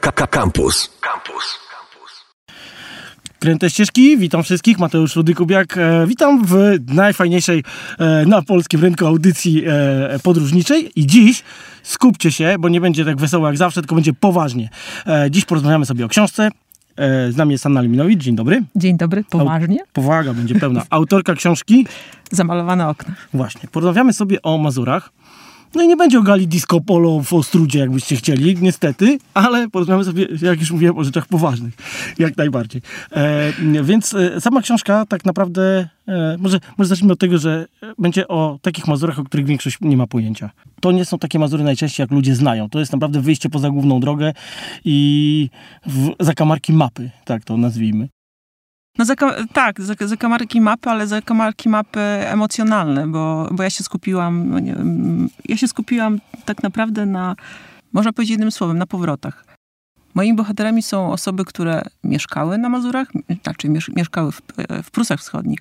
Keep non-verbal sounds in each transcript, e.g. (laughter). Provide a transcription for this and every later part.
Campus. Campus. Kręte ścieżki, witam wszystkich, Mateusz Rudykubiak. E, witam w najfajniejszej e, na polskim rynku audycji e, podróżniczej i dziś skupcie się, bo nie będzie tak wesoło jak zawsze, tylko będzie poważnie. E, dziś porozmawiamy sobie o książce. E, z nami jest Anna Liminowicz, dzień dobry. Dzień dobry, poważnie. Powaga będzie pełna. Autorka książki. (laughs) Zamalowane okna. Właśnie, porozmawiamy sobie o Mazurach. No i nie będzie o gali disco polo w Ostrudzie, jakbyście chcieli, niestety, ale porozmawiamy sobie, jak już mówiłem, o rzeczach poważnych, jak najbardziej. E, więc e, sama książka tak naprawdę, e, może, może zacznijmy od tego, że będzie o takich Mazurach, o których większość nie ma pojęcia. To nie są takie Mazury najczęściej, jak ludzie znają. To jest naprawdę wyjście poza główną drogę i w zakamarki mapy, tak to nazwijmy. No tak, zak- zakamarki mapy, ale zakamarki mapy emocjonalne, bo, bo ja się skupiłam, no mm, ja się skupiłam tak naprawdę na, można powiedzieć jednym słowem, na powrotach. Moimi bohaterami są osoby, które mieszkały na Mazurach, znaczy miesz- mieszkały w, w Prusach Wschodnich.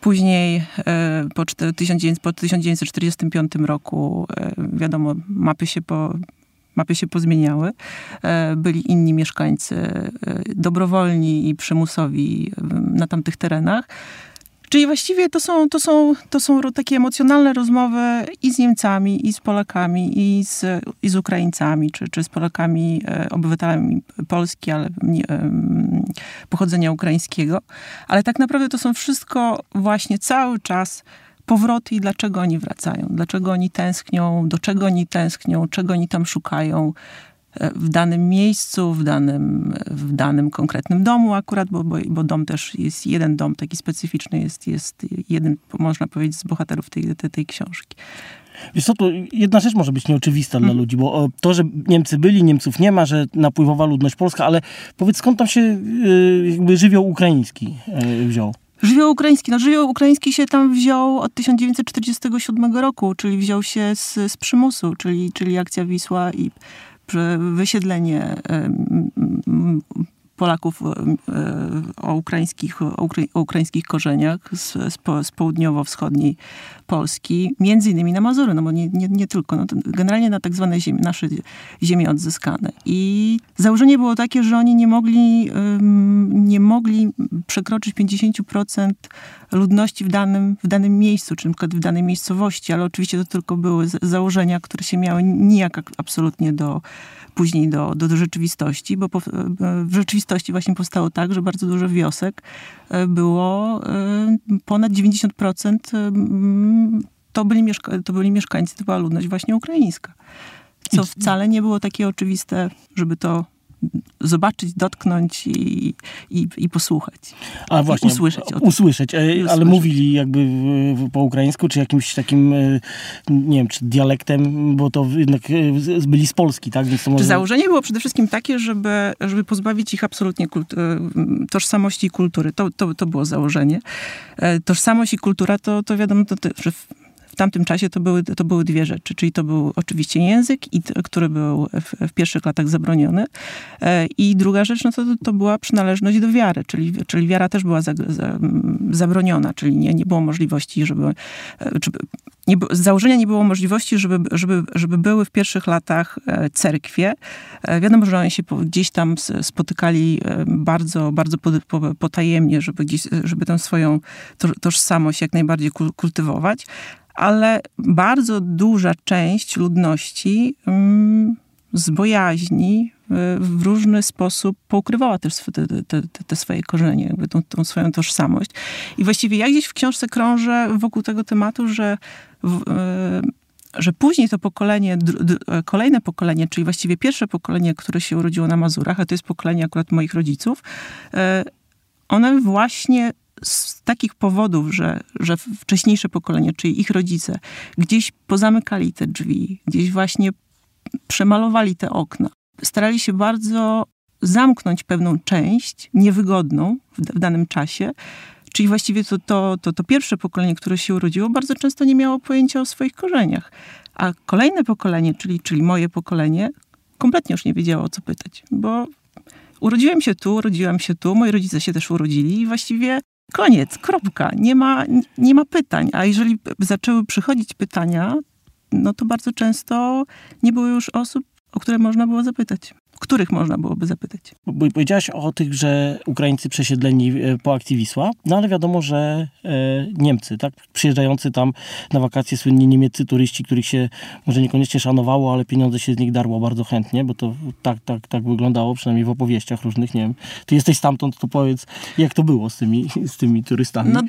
Później e, po, 1900, po 1945 roku, e, wiadomo, mapy się po, mapy się pozmieniały. E, byli inni mieszkańcy, e, dobrowolni i przymusowi na tamtych terenach. Czyli właściwie to są, to, są, to są takie emocjonalne rozmowy i z Niemcami, i z Polakami, i z, i z Ukraińcami, czy, czy z Polakami, e, obywatelami Polski, ale nie, pochodzenia ukraińskiego. Ale tak naprawdę to są wszystko właśnie cały czas powroty i dlaczego oni wracają, dlaczego oni tęsknią, do czego oni tęsknią, czego oni tam szukają w danym miejscu, w danym, w danym konkretnym domu akurat, bo, bo, bo dom też jest jeden dom taki specyficzny, jest, jest jeden, można powiedzieć, z bohaterów tej, tej, tej książki. Wiesz co, to jedna rzecz może być nieoczywista hmm. dla ludzi, bo to, że Niemcy byli, Niemców nie ma, że napływowa ludność polska, ale powiedz skąd tam się jakby żywioł ukraiński wziął? Żywioł ukraiński. No, żywioł ukraiński się tam wziął od 1947 roku, czyli wziął się z, z przymusu, czyli, czyli akcja Wisła i wysiedlenie Polaków o ukraińskich, o ukraińskich korzeniach z, z, południowo-wschodniej Polski, między innymi na Mazury, no bo nie, nie, nie tylko, no generalnie na tak zwane ziemie, nasze ziemie odzyskane. I założenie było takie, że oni nie mogli, nie mogli przekroczyć 50% ludności w danym, w danym miejscu, czy na przykład w danej miejscowości, ale oczywiście to tylko były założenia, które się miały nijak absolutnie do później do, do, do rzeczywistości, bo po, w rzeczywistości właśnie powstało tak, że bardzo dużo wiosek było ponad 90% to byli, mieszka- to byli mieszkańcy, to była ludność właśnie ukraińska. Co wcale nie było takie oczywiste, żeby to zobaczyć, dotknąć i, i, i posłuchać. A właśnie, I usłyszeć. Usłyszeć, e, ale usłyszeć. mówili jakby po ukraińsku, czy jakimś takim, e, nie wiem, czy dialektem, bo to jednak e, byli z Polski, tak? Więc to może... Założenie było przede wszystkim takie, żeby, żeby pozbawić ich absolutnie tożsamości i kultury. To, to, to było założenie. Tożsamość i kultura to, to wiadomo, to, że w tamtym czasie to były, to były dwie rzeczy, czyli to był oczywiście język, i, który był w, w pierwszych latach zabroniony e, i druga rzecz, no to, to była przynależność do wiary, czyli, czyli wiara też była za, za, zabroniona, czyli nie, nie było możliwości, żeby, e, żeby nie, z założenia nie było możliwości, żeby, żeby, żeby były w pierwszych latach e, cerkwie. Wiadomo, że oni się gdzieś tam spotykali bardzo, bardzo potajemnie, żeby, gdzieś, żeby tę swoją tożsamość jak najbardziej kultywować ale bardzo duża część ludności mm, z bojaźni w różny sposób poukrywała też te, te, te swoje korzenie, jakby tą, tą, swoją tożsamość. I właściwie ja gdzieś w książce krążę wokół tego tematu, że e, że później to pokolenie, kolejne pokolenie, czyli właściwie pierwsze pokolenie, które się urodziło na Mazurach, a to jest pokolenie akurat moich rodziców, e, one właśnie z takich powodów, że, że wcześniejsze pokolenie, czyli ich rodzice, gdzieś pozamykali te drzwi, gdzieś właśnie przemalowali te okna, starali się bardzo zamknąć pewną część niewygodną w, w danym czasie, Czyli właściwie to, to, to, to pierwsze pokolenie, które się urodziło, bardzo często nie miało pojęcia o swoich korzeniach. A kolejne pokolenie, czyli, czyli moje pokolenie, kompletnie już nie wiedziało, o co pytać. Bo urodziłem się tu, urodziłam się tu, moi rodzice się też urodzili i właściwie Koniec, kropka. Nie ma, nie ma pytań. A jeżeli zaczęły przychodzić pytania, no to bardzo często nie było już osób, o które można było zapytać. Których można byłoby zapytać. Bo powiedziałaś o tych, że Ukraińcy przesiedleni e, po akcji Wisła, no ale wiadomo, że e, Niemcy, tak, przyjeżdżający tam na wakacje słynni niemieccy turyści, których się może niekoniecznie szanowało, ale pieniądze się z nich darło bardzo chętnie, bo to tak, tak, tak wyglądało, przynajmniej w opowieściach różnych, nie wiem. Ty jesteś stamtąd, to powiedz, jak to było z tymi, z tymi turystami? No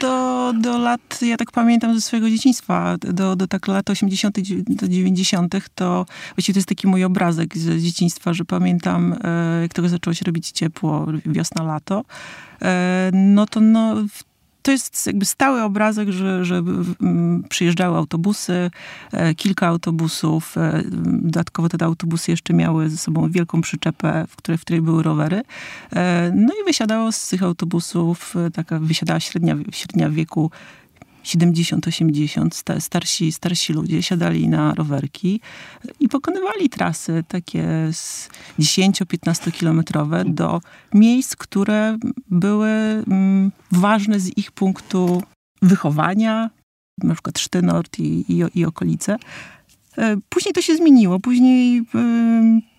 do, lat, ja tak pamiętam ze swojego dzieciństwa, do, do tak lat 80., do 90., to właściwie to jest taki mój obrazek z dzieciństwa, że pamiętam, e, jak tego zaczęło się robić ciepło, wiosna, lato, e, no to no, to jest jakby stały obrazek, że, że przyjeżdżały autobusy, e, kilka autobusów. Dodatkowo te autobusy jeszcze miały ze sobą wielką przyczepę, w której, w której były rowery. No i wysiadało z tych autobusów, taka wysiadała średnia, średnia wieku 70-80 starsi, starsi ludzie siadali na rowerki i pokonywali trasy takie 10-15 kilometrowe do miejsc, które były mm, ważne z ich punktu wychowania, na przykład Sztynort i, i, i okolice. E, później to się zmieniło. Później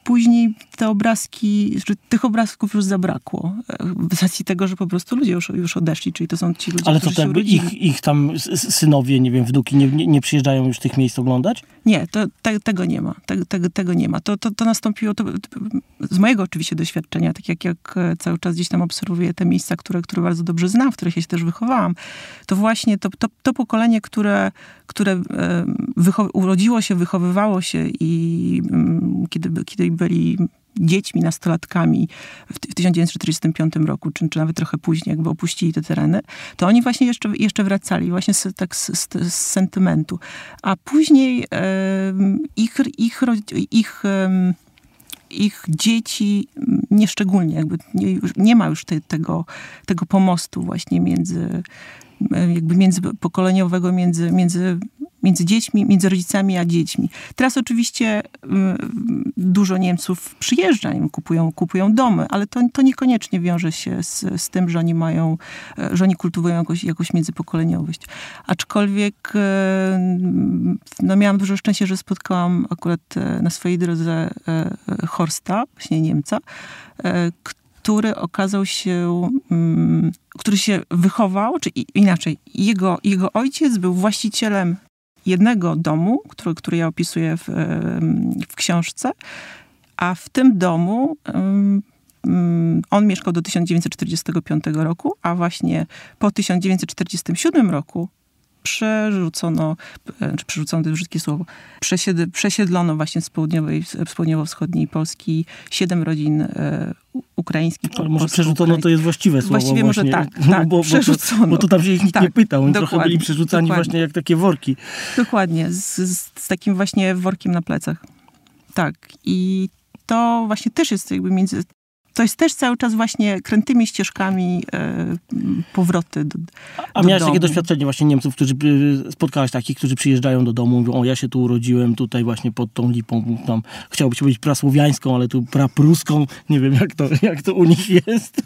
później te obrazki, tych obrazków już zabrakło. W racji tego, że po prostu ludzie już, już odeszli, czyli to są ci ludzie, Ale to jakby ich, ich tam synowie, nie wiem, wnuki nie, nie, nie przyjeżdżają już tych miejsc oglądać? Nie, to, te, tego nie ma. Te, tego, tego nie ma. To, to, to nastąpiło to, z mojego oczywiście doświadczenia, tak jak, jak cały czas gdzieś tam obserwuję te miejsca, które, które bardzo dobrze znam, w których ja się też wychowałam, to właśnie to, to, to pokolenie, które, które urodziło się, wychowywało się i kiedy, kiedy byli dziećmi, nastolatkami w 1945 roku, czy, czy nawet trochę później, jakby opuścili te tereny, to oni właśnie jeszcze, jeszcze wracali, właśnie z, tak z, z, z sentymentu. A później ich, ich, ich e, ich dzieci nieszczególnie, jakby nie, nie ma już te, tego, tego pomostu właśnie między, jakby międzypokoleniowego, między, między między dziećmi, między rodzicami a dziećmi. Teraz oczywiście y, dużo Niemców przyjeżdża, im kupują, kupują domy, ale to, to niekoniecznie wiąże się z, z tym, że oni mają, e, że oni kultywują jakąś, jakąś międzypokoleniowość. Aczkolwiek e, no miałam dużo szczęścia, że spotkałam akurat e, na swojej drodze Horsta, właśnie Niemca, który okazał się, mm, który się wychował, czy inaczej, jego, jego ojciec był właścicielem jednego domu, który, który ja opisuję w, w książce, a w tym domu on mieszkał do 1945 roku, a właśnie po 1947 roku przerzucono, e, czy przerzucono to brzydkie słowo, przesied, przesiedlono właśnie z, południowej, z południowo-wschodniej Polski siedem rodzin e, ukraińskich. Ale może przerzucono to jest właściwe słowo Właściwie właśnie. może tak, (laughs) tak bo, przerzucono. Bo to, bo to tam się ich nikt tak, nie pytał, oni trochę byli przerzucani dokładnie. właśnie jak takie worki. Dokładnie, z, z, z takim właśnie workiem na plecach. Tak. I to właśnie też jest jakby między, to jest też cały czas właśnie krętymi ścieżkami e, powroty do, A do miałeś domu. takie doświadczenie właśnie Niemców, którzy y, spotkałaś takich, którzy przyjeżdżają do domu, mówią, o ja się tu urodziłem, tutaj właśnie pod tą lipą, tam chciałbyś być prasłowiańską, ale tu prapruską, nie wiem jak to, jak to u nich jest.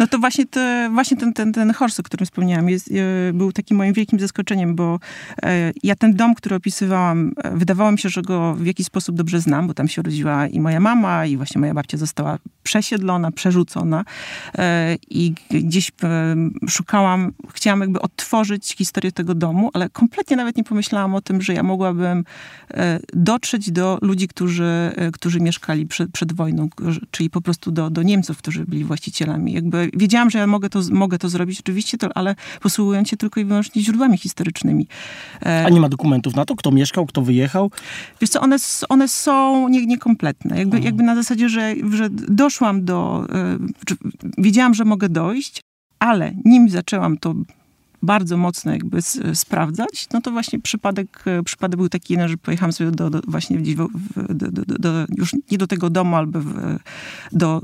No to właśnie, te, właśnie ten, ten, ten Horst, o którym wspomniałam, jest, e, był takim moim wielkim zaskoczeniem, bo e, ja ten dom, który opisywałam, e, wydawało mi się, że go w jakiś sposób dobrze znam, bo tam się urodziła i moja mama, i właśnie moja babcia została przesiedlona, przerzucona e, i gdzieś e, szukałam, chciałam jakby odtworzyć historię tego domu, ale kompletnie nawet nie pomyślałam o tym, że ja mogłabym e, dotrzeć do ludzi, którzy, którzy mieszkali przed, przed wojną, czyli po prostu do, do Niemców, którzy byli właścicielami. Jakby wiedziałam, że ja mogę to, mogę to zrobić oczywiście, to, ale posługując się tylko i wyłącznie źródłami historycznymi. A nie ma dokumentów na to, kto mieszkał, kto wyjechał? Wiesz co, one, one są nie, niekompletne. Jakby, jakby na zasadzie, że, że doszłam do... Y, wiedziałam, że mogę dojść, ale nim zaczęłam to bardzo mocno jakby sprawdzać, no to właśnie przypadek, przypadek był taki, no, że pojechałam sobie do, do właśnie w, w, do, do, do, już nie do tego domu, albo w, do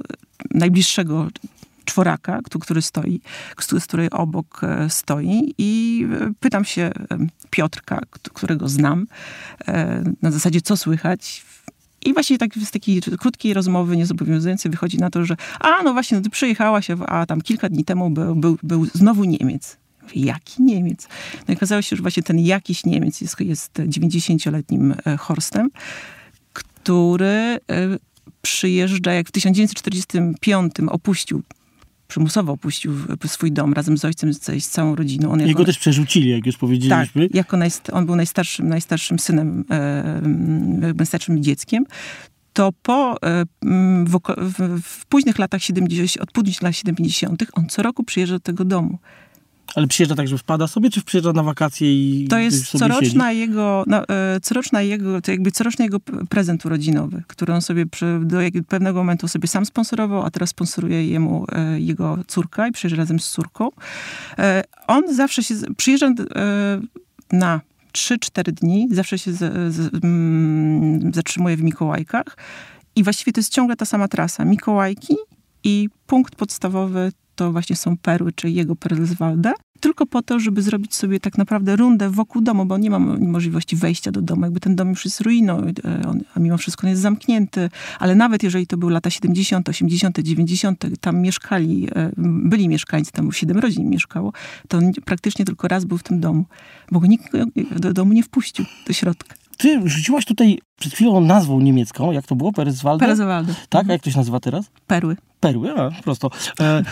najbliższego czworaka, który stoi, z której obok e, stoi i e, pytam się Piotrka, którego znam, na zasadzie co słychać. I właśnie tak z takiej krótkiej rozmowy, niezobowiązującej, wychodzi na to, że a, no właśnie, no ty przyjechała się, a tam kilka dni temu był, był, był znowu Niemiec. Jaki Niemiec? No i okazało się, że właśnie ten jakiś Niemiec jest, jest 90-letnim Horstem, który przyjeżdża, jak w 1945 opuścił przymusowo opuścił swój dom razem z ojcem, z, z całą rodziną. On Jego też przerzucili, jak już powiedzieliśmy. Tak, jako najst, on był najstarszym, najstarszym synem, e, najstarszym dzieckiem to po, e, w, w, w, późnych latach 70, od późnych lat 70. on co roku przyjeżdża do tego domu. Ale przyjeżdża tak, że wpada sobie, czy przyjeżdża na wakacje i To jest coroczna jego, no, e, coroczna jego, to jakby coroczny jego prezent urodzinowy, który on sobie przy, do pewnego momentu sobie sam sponsorował, a teraz sponsoruje jemu e, jego córka i przyjeżdża razem z córką. E, on zawsze się, przyjeżdża na 3-4 dni, zawsze się z, z, mm, zatrzymuje w Mikołajkach i właściwie to jest ciągle ta sama trasa. Mikołajki i punkt podstawowy to właśnie są perły, czy jego Perlswalde, tylko po to, żeby zrobić sobie tak naprawdę rundę wokół domu, bo nie ma możliwości wejścia do domu. Jakby ten dom już jest ruiną, e, on, a mimo wszystko on jest zamknięty. Ale nawet jeżeli to były lata 70., 80., 90., tam mieszkali, e, byli mieszkańcy, tam siedem rodzin mieszkało, to on praktycznie tylko raz był w tym domu, bo go nikt do domu nie wpuścił, do środka. Ty rzuciłaś tutaj przed chwilą nazwą niemiecką, jak to było? Perezwalde? Perezwalde. Tak? A jak to się nazywa teraz? Perły. Perły, a prosto. E, e,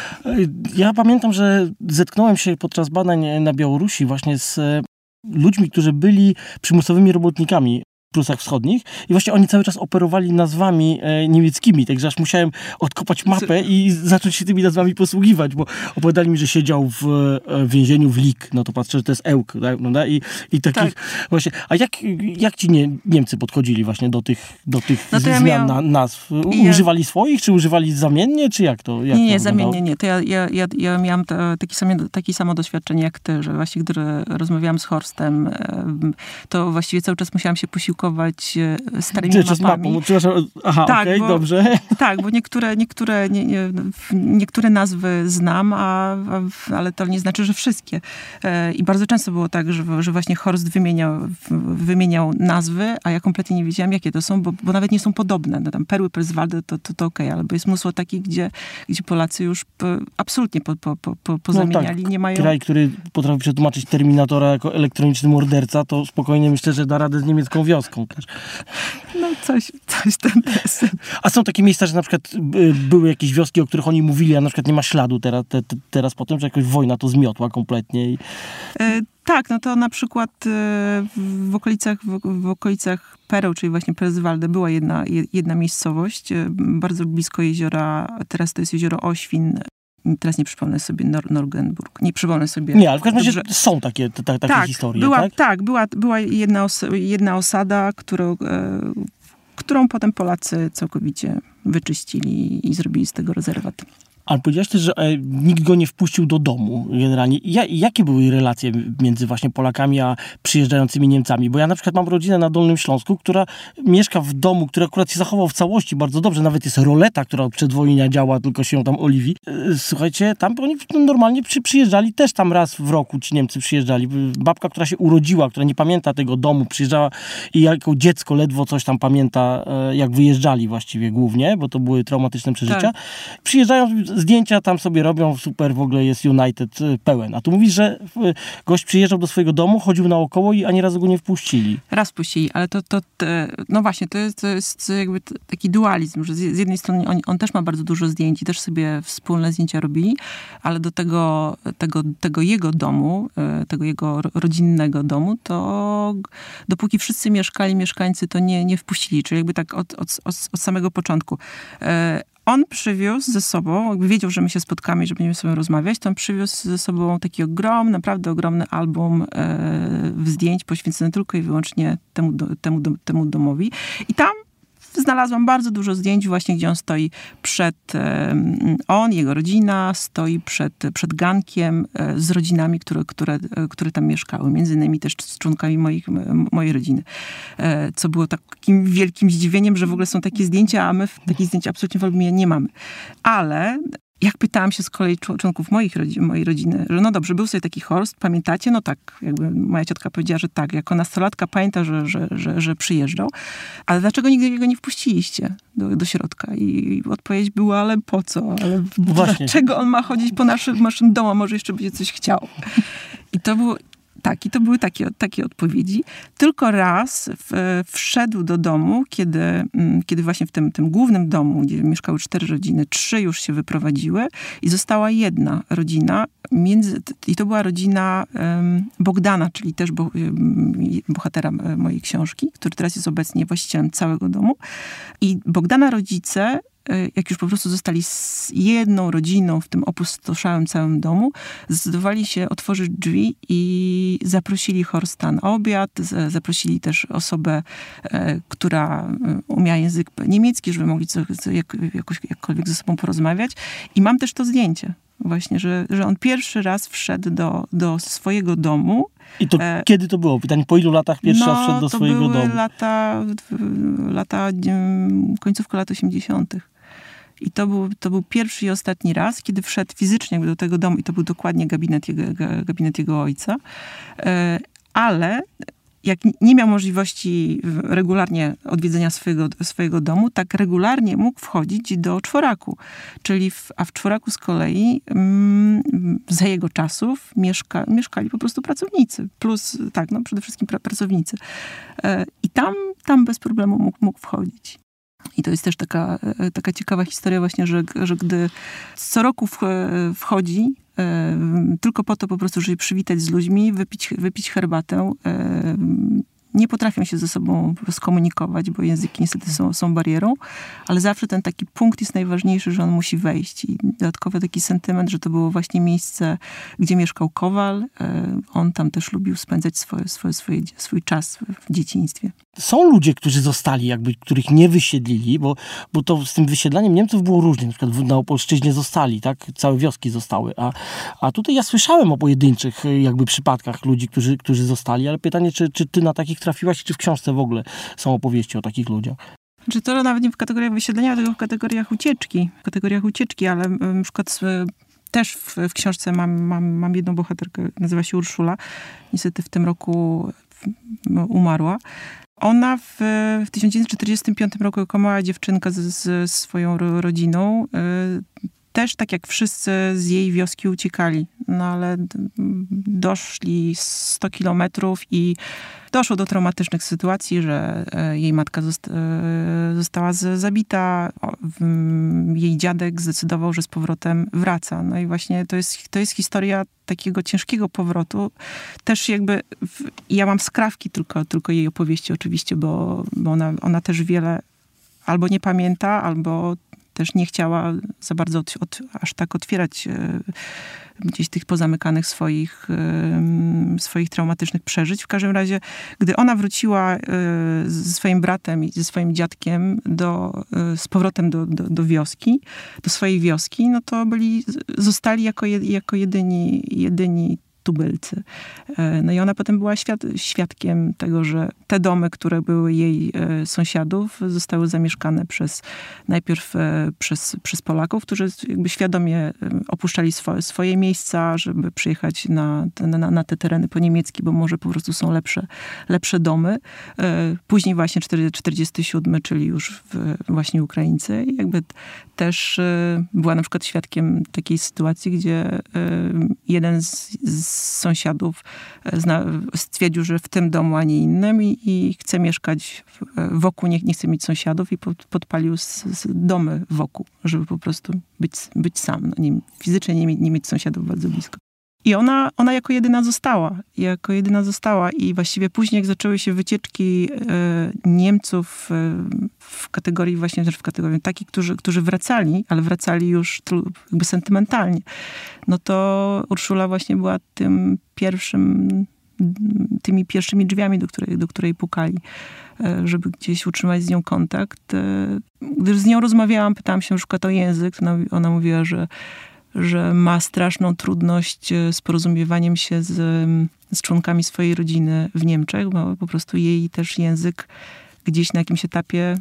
ja pamiętam, że zetknąłem się podczas badań na Białorusi właśnie z e, ludźmi, którzy byli przymusowymi robotnikami Prusach Wschodnich i właśnie oni cały czas operowali nazwami e, niemieckimi, także aż musiałem odkopać mapę i zacząć się tymi nazwami posługiwać, bo opowiadali mi, że siedział w e, więzieniu w Lik, no to patrzę, że to jest Ełk, tak? no, I, i takich tak. właśnie, a jak, jak ci nie, Niemcy podchodzili właśnie do tych, do tych no zmian ja nazw? Używali ja... swoich, czy używali zamiennie, czy jak to? Jak nie, nie, zamiennie nie, to ja, ja, ja, ja miałam taki samo doświadczenie jak ty, że właśnie gdy rozmawiałam z Horstem, to właściwie cały czas musiałam się posiłkować edukować e, starymi Czy, mapami. Mapą, przepraszam, aha, tak, okej, okay, dobrze. (laughs) Tak, bo niektóre, niektóre, nie, nie, niektóre nazwy znam, a, a, ale to nie znaczy, że wszystkie. E, I bardzo często było tak, że, że właśnie Horst wymieniał, wymieniał nazwy, a ja kompletnie nie wiedziałam, jakie to są, bo, bo nawet nie są podobne. No, tam perły Perswalde to, to, to okej, okay, ale jest mnóstwo takich, gdzie, gdzie Polacy już absolutnie po, po, po, po, pozamieniali. No tak, nie mają... Kraj, który potrafi przetłumaczyć Terminatora jako elektroniczny morderca, to spokojnie myślę, że da radę z niemiecką wioską też. No coś, coś ten deseń. A są takie miejsca, że na przykład y, były jakieś wioski, o których oni mówili, a na przykład nie ma śladu teraz, te, te, teraz po tym, że jakoś wojna to zmiotła kompletnie. I... E, tak, no to na przykład e, w okolicach, w, okolicach Pereł, czyli właśnie Perezwalde, była jedna, jedna miejscowość, e, bardzo blisko jeziora, teraz to jest jezioro Oświn, Teraz nie przypomnę sobie Nor Norgenburg. Nie przypomnę sobie. Nie, ale w każdym razie są takie, te, takie tak, historie, była, tak? Tak, była, była jedna, os jedna osada, którą, e, którą potem Polacy całkowicie wyczyścili i zrobili z tego rezerwat. Ale powiedziałeś też, że e, nikt go nie wpuścił do domu generalnie. Ja, jakie były relacje między właśnie Polakami a przyjeżdżającymi Niemcami? Bo ja na przykład mam rodzinę na Dolnym Śląsku, która mieszka w domu, który akurat się zachował w całości bardzo dobrze. Nawet jest roleta, która od przedwojenia działa, tylko się ją tam oliwi. E, słuchajcie, tam oni normalnie przy, przyjeżdżali też tam raz w roku ci Niemcy przyjeżdżali. Babka, która się urodziła, która nie pamięta tego domu, przyjeżdżała i jako dziecko ledwo coś tam pamięta, e, jak wyjeżdżali właściwie głównie, bo to były traumatyczne przeżycia. Tak. Przyjeżdżają zdjęcia tam sobie robią, super, w ogóle jest United y, pełen. A tu mówisz, że y, gość przyjeżdżał do swojego domu, chodził naokoło i ani razu go nie wpuścili. Raz wpuścili, ale to, to, to no właśnie, to jest, to jest jakby taki dualizm, że z jednej strony on, on, też ma bardzo dużo zdjęć i też sobie wspólne zdjęcia robili, ale do tego, tego, tego jego domu, y, tego jego rodzinnego domu, to dopóki wszyscy mieszkali, mieszkańcy to nie, nie wpuścili, czyli jakby tak od, od, od, od samego początku on przywiózł ze sobą, jakby wiedział, że my się spotkamy, że będziemy sobie rozmawiać, to on przywiózł ze sobą taki ogromny, naprawdę ogromny album e, zdjęć poświęcony tylko i wyłącznie temu, temu, temu domowi. I tam znalazłam bardzo dużo zdjęć właśnie, gdzie on stoi przed, on, jego rodzina stoi przed, przed gankiem e, z rodzinami, które, które, e, które tam mieszkały. Między innymi też z członkami moich, mojej rodziny. E, co było takim wielkim zdziwieniem, że w ogóle są takie zdjęcia, a my takich zdjęć absolutnie w Olbimie nie mamy. Ale jak pytałam się z kolei członków moich mojej rodziny, że no dobrze, był sobie taki Horst, pamiętacie? No tak, jakby moja ciotka powiedziała, że tak, jako nastolatka pamięta, że, że, że, że przyjeżdżał, ale dlaczego nigdy go nie wpuściliście do, do środka? I odpowiedź była, ale po co? Ale Właśnie. dlaczego on ma chodzić po naszym, naszym domu, może jeszcze będzie coś chciał? I to było Tak, i to były takie, takie odpowiedzi. Tylko raz w, wszedł do domu, kiedy, mm, kiedy właśnie w tym, tym głównym domu, gdzie mieszkały cztery rodziny, trzy już się wyprowadziły i została jedna rodzina. Między, I to była rodzina Bogdana, czyli też bo, bohatera mojej książki, który teraz jest obecnie właścicielem całego domu. I Bogdana rodzice E, jak już po prostu zostali z jedną rodziną w tym opustoszałym całym domu, zdecydowali się otworzyć drzwi i zaprosili Horsta na obiad, zaprosili też osobę, e, która e, umiała język niemiecki, żeby mogli co, co, jak, jakoś, jakkolwiek ze sobą porozmawiać. I mam też to zdjęcie właśnie, że, że on pierwszy raz wszedł do, do swojego domu. I to e, kiedy to było? Pytanie, po ilu latach pierwszy no, raz wszedł do swojego domu? to były lata, lata, końcówka lat 80. I to był, to był pierwszy i ostatni raz, kiedy wszedł fizycznie do tego domu i to był dokładnie gabinet jego, gabinet jego ojca. E, ale jak nie miał możliwości regularnie odwiedzenia swojego, swojego domu, tak regularnie mógł wchodzić do czworaku. Czyli w, a w czworaku z kolei mm, za jego czasów mieszka, mieszkali po prostu pracownicy. Plus, tak, no przede wszystkim pra, pracownicy. E, I tam, tam bez problemu mógł, mógł wchodzić. I to jest też taka, e, taka ciekawa historia właśnie, że, że gdy co roku wchodzi e, tylko po to po prostu, żeby przywitać z ludźmi, wypić, wypić herbatę, nie potrafią się ze sobą skomunikować, bo języki niestety są, są barierą, ale zawsze ten taki punkt jest najważniejszy, że on musi wejść. I dodatkowy taki sentyment, że to było właśnie miejsce, gdzie mieszkał Kowal. E, on tam też lubił spędzać swoje, swoje, swoje, swój czas w dzieciństwie. Są ludzie, którzy zostali, jakby, których nie wysiedlili, bo, bo to z tym wysiedlaniem Niemców było różnie. Na przykład na Opolszczyźnie zostali, tak? Całe wioski zostały. A, a tutaj ja słyszałem o pojedynczych jakby przypadkach ludzi, którzy, którzy zostali, ale pytanie, czy, czy ty na takich trafiłaś, czy w książce w ogóle są opowieści o takich ludziach? Czy to nawet nie w kategoriach wysiedlenia, tylko w kategoriach ucieczki. W kategoriach ucieczki, ale na przykład też w, w, książce mam, mam, mam jedną bohaterkę, nazywa się Urszula. Niestety w tym roku umarła. Ona w, w 1945 roku jako mała dziewczynka z, z swoją rodziną y, też tak jak wszyscy z jej wioski uciekali. No ale doszli 100 kilometrów i doszło do traumatycznych sytuacji, że e, jej matka e, została zabita, jej dziadek zdecydował, że z powrotem wraca. No i właśnie to jest, to jest historia takiego ciężkiego powrotu. Też jakby, ja mam skrawki tylko, tylko jej opowieści oczywiście, bo, bo ona, ona też wiele albo nie pamięta, albo też nie chciała za bardzo od, od, aż tak otwierać e, gdzieś tych pozamykanych swoich, e, swoich traumatycznych przeżyć. W każdym razie, gdy ona wróciła e, ze swoim bratem i ze swoim dziadkiem do, z powrotem do, do, do wioski, do swojej wioski, no to byli, zostali jako, jako jedyni, jedyni tubylcy. E, no i ona potem była świad świadkiem tego, że te domy, które były jej e, sąsiadów, zostały zamieszkane przez najpierw e, przez, przez Polaków, którzy jakby świadomie opuszczali swoje, swoje miejsca, żeby przyjechać na, na, na te tereny po niemiecki, bo może po prostu są lepsze, lepsze domy. Później właśnie 47, czyli już właśnie Ukraińcy, jakby też była na przykład świadkiem takiej sytuacji, gdzie jeden z, z sąsiadów e, stwierdził, że w tym domu, a nie innym i, i chce mieszkać e, wokół, nie, nie chce mieć sąsiadów i pod, podpalił z, z domy wokół, żeby po prostu być, być sam, no, nie, fizycznie nie, nie mieć sąsiadów bardzo blisko. I ona, ona jako jedyna została. Jako jedyna została. I właściwie później, jak zaczęły się wycieczki e, Niemców e, w kategorii właśnie, w kategorii takich, którzy, którzy wracali, ale wracali już jakby sentymentalnie, no to Urszula właśnie była tym pierwszym, tymi pierwszymi drzwiami, do której, do której pukali, e, żeby gdzieś utrzymać z nią kontakt. E, gdyż z nią rozmawiałam, pytałam się na przykład o język, ona mówiła, że że ma straszną trudność e, z porozumiewaniem się z, z członkami swojej rodziny w Niemczech, bo po prostu jej też język gdzieś na jakimś etapie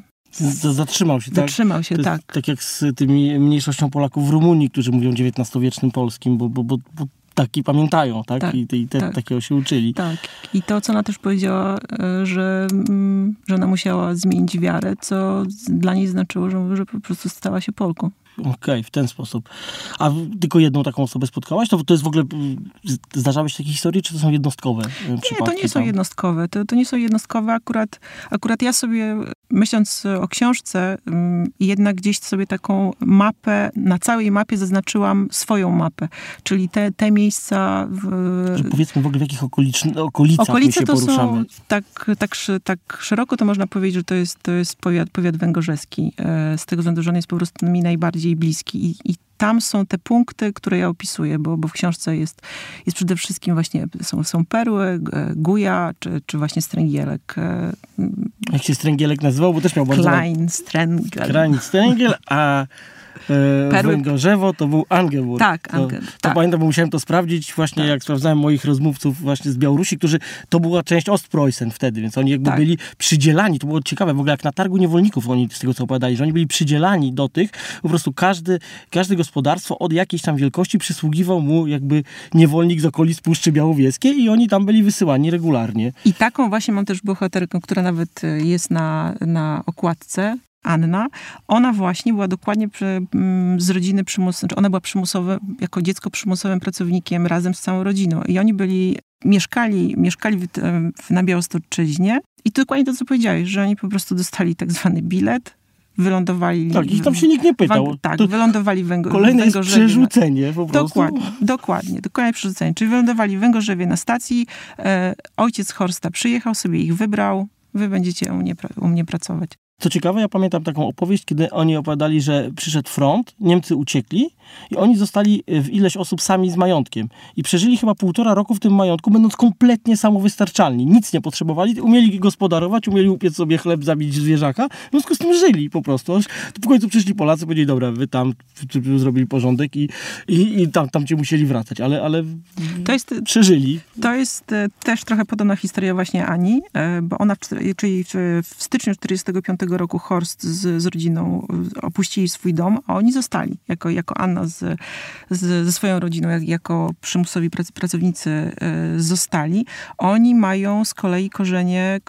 Zatrzymał się, tak? Zatrzymał się, tak. tak jak z tymi mniejszością Polaków w Rumunii, którzy mówią XIX-wiecznym polskim, bo, bo, bo, bo taki pamiętają, tak? tak I, i te, tak. takiego się uczyli. Tak. I to, co ona też powiedziała, e, że, mm, że ona musiała zmienić wiarę, co dla niej znaczyło, że, że po prostu stała się Polką. Okej, w ten sposób. A tylko jedną taką osobę spotkałaś? To, to jest w ogóle, mm, z- zdarzały się takie historie, czy to są jednostkowe Nie, przypadki? to nie są tam? jednostkowe. To, to nie są jednostkowe. Akurat, akurat ja sobie, myśląc o książce, ym, jednak gdzieś sobie taką mapę, na całej mapie zaznaczyłam swoją mapę. Czyli te, te miejsca w, powiedzmy w ogóle w jakich okoliczn- okolicach Okolice to poruszamy. są tak, tak, tak szeroko, to można powiedzieć, że to jest, to jest powiat, powiat węgorzeski. E, Z tego względu, że on jest po prostu mi najbardziej bliski. I, i tam są te punkty, które ja opisuję, bo, bo w książce jest, jest przede wszystkim właśnie, są, są perły, g- guja, czy, czy właśnie stręgielek. e, Jak się Stręgielek nazywał, bo też miał bardzo... Klein, stręgel. Klein Stręgiel, a e, Węgorzewo to był Angeburg. Tak, to, Ange- to tak. pamiętam, bo musiałem to sprawdzić właśnie Tak. jak sprawdzałem moich rozmówców właśnie z Białorusi, którzy, to była część Ostpreußen wtedy, więc oni jakby Tak. byli przydzielani, to było ciekawe, w ogóle jak na targu niewolników oni z tego co opowiadali, że oni byli przydzielani do tych, po prostu każdy, każde gospodarstwo od jakiejś tam wielkości przysługiwał mu jakby niewolnik z okolic Puszczy Białowieskiej i oni tam byli wysyłani regularnie. I taką właśnie mam też bohaterkę, która nawet e, jest na, na okładce. Anna, ona właśnie była dokładnie przy, mm, z rodziny przymus, znaczy ona była przymusowe, jako dziecko przymusowym pracownikiem razem z całą rodziną. I oni byli, mieszkali, mieszkali w, em, w, na Białostoczyźnie i to dokładnie to, co powiedziałeś, że oni po prostu dostali tak zwany bilet, wylądowali... Tak, i tam się nikt nie pytał. Tak, To wylądowali w Węgo- kolejne jest Węgorzewie. przerzucenie po prostu. Dokładnie, dokładnie, dokładnie przerzucenie. Czyli wylądowali w Węgorzewie na stacji, e, ojciec Horsta przyjechał, sobie ich wybrał, wy będziecie u mnie, u mnie pracować. Co ciekawe, ja pamiętam taką opowieść, kiedy oni opowiadali, że przyszedł front, Niemcy uciekli i oni zostali e, w ileś osób sami z majątkiem. I przeżyli chyba półtora roku w tym majątku, będąc kompletnie samowystarczalni. Nic nie potrzebowali, umieli gospodarować, umieli upiec sobie chleb, zabić zwierzaka, w związku z tym żyli po prostu. Aż w końcu przyszli Polacy, powiedzieli, dobra, wy tam zrobili porządek i, i, i tam, tam cię musieli wracać, ale, ale To jest, przeżyli. to jest e, też trochę podobna historia właśnie Ani, e, bo ona, w, czyli w styczniu 1945 roku Horst z, z rodziną e, opuścili swój dom, a oni zostali jako, jako Anna z, z, ze swoją rodziną, jak, jako przymusowi prac, pracownicy e, zostali. Oni mają z kolei korzenie,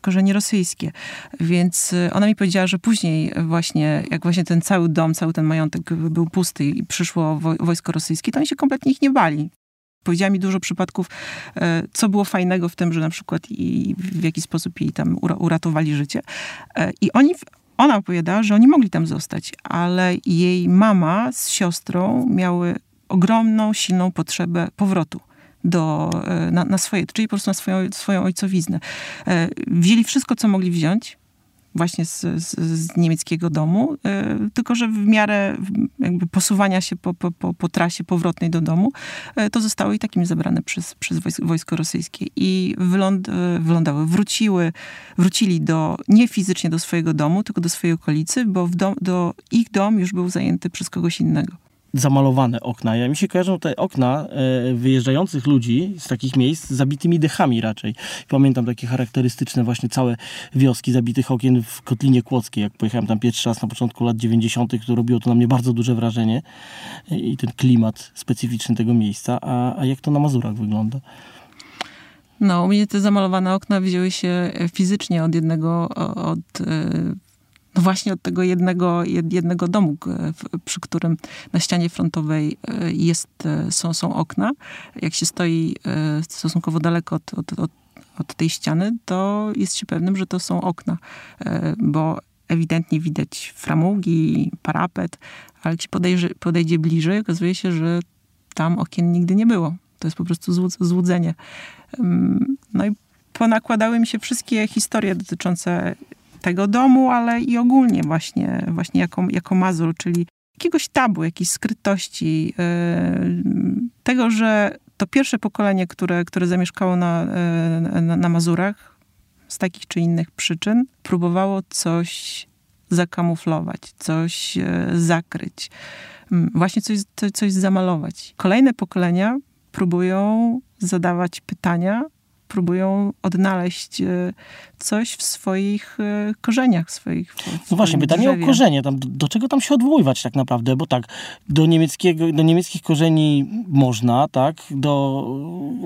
korzenie rosyjskie, więc e, ona mi powiedziała, że później właśnie, jak właśnie ten cały dom, cały ten majątek był pusty i przyszło wo- wojsko rosyjskie, to oni się kompletnie ich nie bali. Powiedziała mi dużo przypadków, e, co było fajnego w tym, że na przykład i w jaki sposób jej tam ura- uratowali życie. E, I oni, ona opowiadała, że oni mogli tam zostać, ale jej mama z siostrą miały ogromną, silną potrzebę powrotu do, e, na, na swoje, czyli po prostu na swoją, swoją ojcowiznę. Wzięli wszystko, co mogli wziąć, właśnie z, z, z niemieckiego domu, e, tylko że w miarę jakby posuwania się po, po, po, po trasie powrotnej do domu, e, to zostało i takim zabrane przez, przez wojsko, wojsko rosyjskie. I wyląd, e, wylądały, wróciły, wrócili do, nie fizycznie do swojego domu, tylko do swojej okolicy, bo dom, do, ich dom już był zajęty przez kogoś innego. Zamalowane okna. Ja mi się kojarzą te okna e, wyjeżdżających ludzi z takich miejsc zabitymi dechami raczej. Pamiętam takie charakterystyczne właśnie całe wioski zabitych okien w Kotlinie Kłodzkiej. Jak pojechałem tam pierwszy raz na początku lat 90., to robiło to na mnie bardzo duże wrażenie i ten klimat specyficzny tego miejsca. A, a jak to na Mazurach wygląda? No, u mnie te zamalowane okna wzięły się fizycznie od jednego, od, e, no właśnie od tego jednego, jed- jednego domu, przy którym na ścianie frontowej e, jest, e, są, są okna. Jak się stoi e, stosunkowo daleko od, od, od, od tej ściany, to jest się pewnym, że to są okna, bo ewidentnie widać framugi, parapet, ale jak się podejrzy, podejdzie bliżej, okazuje się, że tam okien nigdy nie było. To jest po prostu złud- złudzenie. No i ponakładały mi się wszystkie historie dotyczące tego domu, ale i ogólnie właśnie, właśnie jako, jako Mazur, czyli jakiegoś tabu, jakiejś skrytości, yy, tego, że to pierwsze pokolenie, które, które zamieszkało na, yy, na, na Mazurach z takich czy innych przyczyn, próbowało coś zakamuflować, coś yy, zakryć, Yy, właśnie coś, coś zamalować. Kolejne pokolenia próbują zadawać pytania próbują odnaleźć e, coś w swoich e, korzeniach, w swoich. No właśnie, pytanie drzewie. o korzenie. Tam, do czego tam się odwoływać tak naprawdę? Bo tak, do, niemieckiego, do niemieckich korzeni można, tak? Do,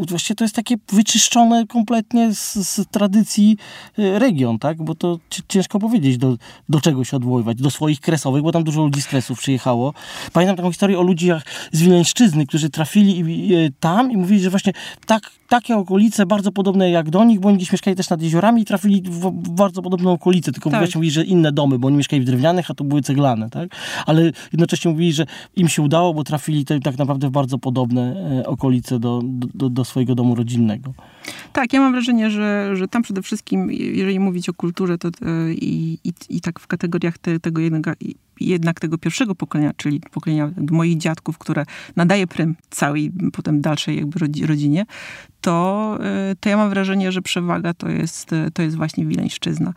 właściwie to jest takie wyczyszczone kompletnie z, z tradycji e, region, tak? Bo to ciężko powiedzieć, do, do czego się odwoływać. Do swoich kresowych, bo tam dużo ludzi z kresów przyjechało. Pamiętam taką historię o ludziach z Wileńszczyzny, którzy trafili i, i, tam i mówili, że właśnie tak, takie okolice bardzo podobne jak do nich, bo oni gdzieś mieszkali też nad jeziorami i trafili w, bardzo podobną okolicę, tylko tak. właśnie mówili, że inne domy, bo oni mieszkali w drewnianych, a to były ceglane, tak? Ale jednocześnie mówili, że im się udało, bo trafili te, tak naprawdę w bardzo podobne e, okolice do, do, do, swojego domu rodzinnego. Tak, ja mam wrażenie, że, że tam przede wszystkim, jeżeli mówić o kulturze, to e, i, i, i tak w kategoriach te, tego jednego, jednak tego pierwszego pokolenia, czyli pokolenia moich dziadków, które nadaje prym całej potem dalszej jakby rodzinie, to, y, to ja mam wrażenie, że przewaga to jest, to jest właśnie Wileńszczyzna,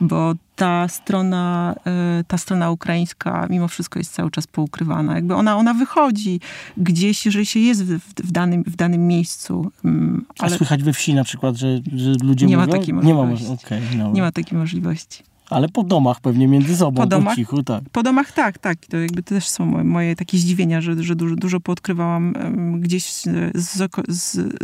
bo ta strona, y, ta strona ukraińska mimo wszystko jest cały czas poukrywana. Jakby ona, ona wychodzi gdzieś, jeżeli się jest w, w, danym, w danym miejscu. Mm, ale... A słychać we wsi na przykład, że, że ludzie nie mówią? Ma takiej możliwości. Nie ma, okay, no. nie ma takiej możliwości. Ale po domach pewnie między sobą, po, domach, po cichu, tak. Po domach tak, tak. To jakby też są moje, takie zdziwienia, że, że dużo, dużo poodkrywałam gdzieś z, z,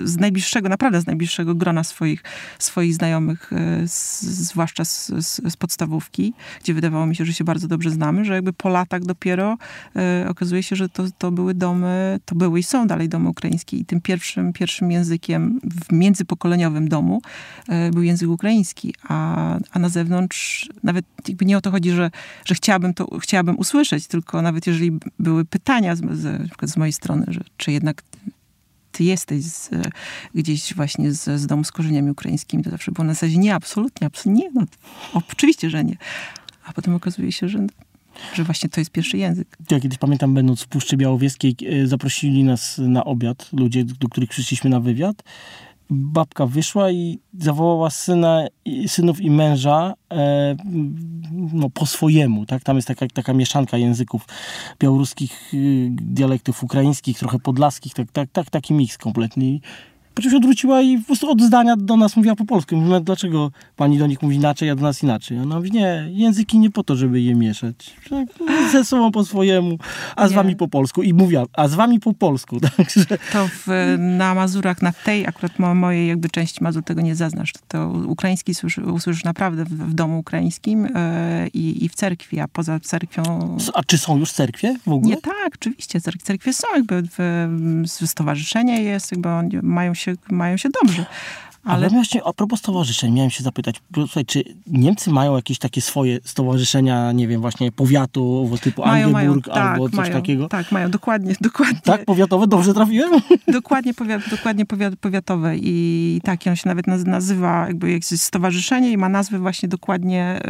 z, najbliższego, naprawdę z najbliższego grona swoich, swoich znajomych, e, z, zwłaszcza z, z, podstawówki, gdzie wydawało mi się, że się bardzo dobrze znamy, że jakby po latach dopiero e, okazuje się, że to, to były domy, to były i są dalej domy ukraińskie i tym pierwszym, pierwszym językiem w międzypokoleniowym domu e, był język ukraiński, a, a na zewnątrz nawet jakby nie o to chodzi, że, że chciałabym to chciałabym usłyszeć, tylko nawet jeżeli były pytania z, z, z mojej strony, że czy jednak ty jesteś z, gdzieś właśnie z, z domu z korzeniami ukraińskimi, to zawsze było na zasadzie nie, absolutnie, absolutnie nie, no, oczywiście, że nie. A potem okazuje się, że że właśnie to jest pierwszy język. Ja kiedyś pamiętam, będąc w Puszczy Białowieskiej, e, zaprosili nas na obiad, ludzie, do których przyszliśmy na wywiad babka wyszła i zawołała syna, synów i męża e, no, po swojemu. Tak? Tam jest taka, taka mieszanka języków białoruskich, y, dialektów ukraińskich, trochę podlaskich, tak, tak, tak, taki miks kompletny. Po czym się odwróciła i po prostu od zdania do nas mówiła po polsku. Mówimy, dlaczego pani do nich mówi inaczej, a do nas inaczej? Ona mówi, nie, języki nie po to, żeby je mieszać. Tak, ze sobą po swojemu, a z nie. wami po polsku. I mówiła, a z wami po polsku. (laughs) Także... To w, na Mazurach, na tej akurat mojej jakby części Mazur tego nie zaznasz. To ukraiński słyszy, usłyszysz naprawdę w, w domu ukraińskim yy, i, w cerkwi, a poza cerkwią... A czy są już cerkwie w ogóle? Nie, tak, oczywiście. Cerkwie są jakby, w, stowarzyszenie jest, jakby mają się się, mają się dobrze. Ale... Ale właśnie a propos stowarzyszeń, miałem się zapytać, słuchaj, czy Niemcy mają jakieś takie swoje stowarzyszenia, nie wiem, właśnie powiatu typu mają, Angeburg mają, albo tak, coś mają, takiego? Tak, mają, dokładnie, dokładnie. Tak, powiatowe? Dobrze trafiłem? (laughs) Dokładnie, powiat, dokładnie powiat, powiatowe i tak, on się nawet nazywa, jakby jest stowarzyszenie i ma nazwę właśnie dokładnie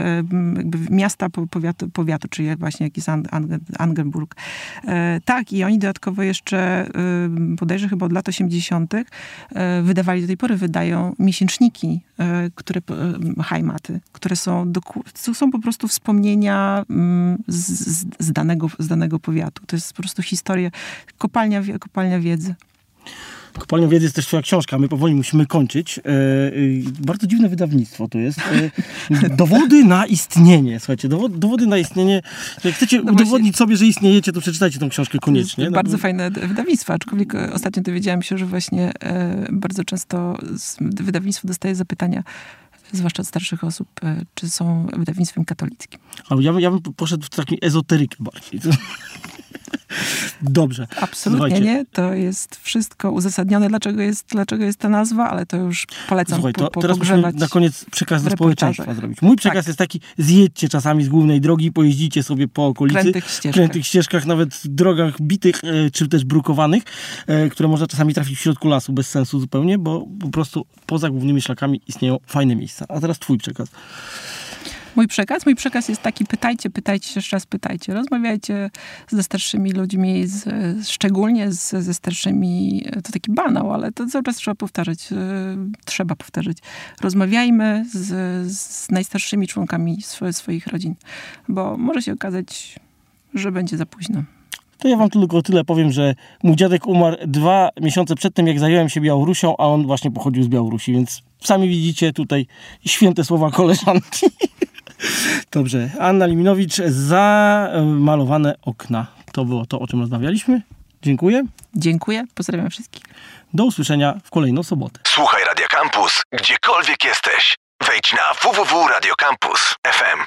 jakby miasta powiatu, powiatu czyli właśnie jakiś Angeburg. E, tak, i oni dodatkowo jeszcze, podejrzewam chyba od lat 80., e, wydawali do tej pory, wydają miesięczniki, e, które, e, hajmaty, które są, są po prostu wspomnienia mm, z, z, danego, z danego powiatu. To jest po prostu historia, kopalnia, kopalnia wiedzy. Kopalnia Wiedzy jest też twoja książka, my powoli musimy kończyć. E, e, bardzo dziwne wydawnictwo to jest. E, dowody na istnienie. Słuchajcie, dowody, na istnienie. Jak chcecie no udowodnić sobie, że istniejecie, to przeczytajcie tą książkę koniecznie. No, bardzo fajne wydawnictwo, aczkolwiek ostatnio dowiedziałam się, że właśnie bardzo często wydawnictwo dostaje zapytania, zwłaszcza od starszych osób, czy są wydawnictwem katolickim. Ale ja, ja bym poszedł w taką ezoterykę bardziej. (laughs) (laughs) Dobrze. Absolutnie Słuchajcie. nie. To jest wszystko uzasadnione, dlaczego jest, dlaczego jest ta nazwa, ale to już polecam Słuchaj, to, po, teraz musimy na koniec przekaz do społeczeństwa zrobić. Mój przekaz tak. jest taki, zjedźcie czasami z głównej drogi, pojeździcie sobie po okolicy. Krętych ścieżkach. Krętych ścieżkach, nawet drogach bitych, e, czy też brukowanych, e, które można czasami trafić w środku lasu bez sensu zupełnie, bo po prostu poza głównymi szlakami istnieją fajne miejsca. A teraz twój przekaz mój przekaz? Mój przekaz jest taki, pytajcie, pytajcie, jeszcze raz pytajcie. Rozmawiajcie ze starszymi ludźmi, z, szczególnie z, ze starszymi, to taki banał, ale to cały czas trzeba powtarzać. E, trzeba powtarzać. Rozmawiajmy z, z najstarszymi członkami swoich rodzin, bo może się okazać, że będzie za późno. To ja wam tylko tyle powiem, że mój dziadek umarł dwa miesiące przed tym, jak zająłem się Białorusią, a on właśnie pochodził z Białorusi, więc sami widzicie tutaj święte słowa koleżanki. Dobrze, Anna Liminowicz, zamalowane okna. To było to, o czym rozmawialiśmy. Dziękuję. Dziękuję, pozdrawiam wszystkich. Do usłyszenia w kolejną sobotę. Słuchaj Radio Campus, gdziekolwiek jesteś. Wejdź na www.radiocampus.fm.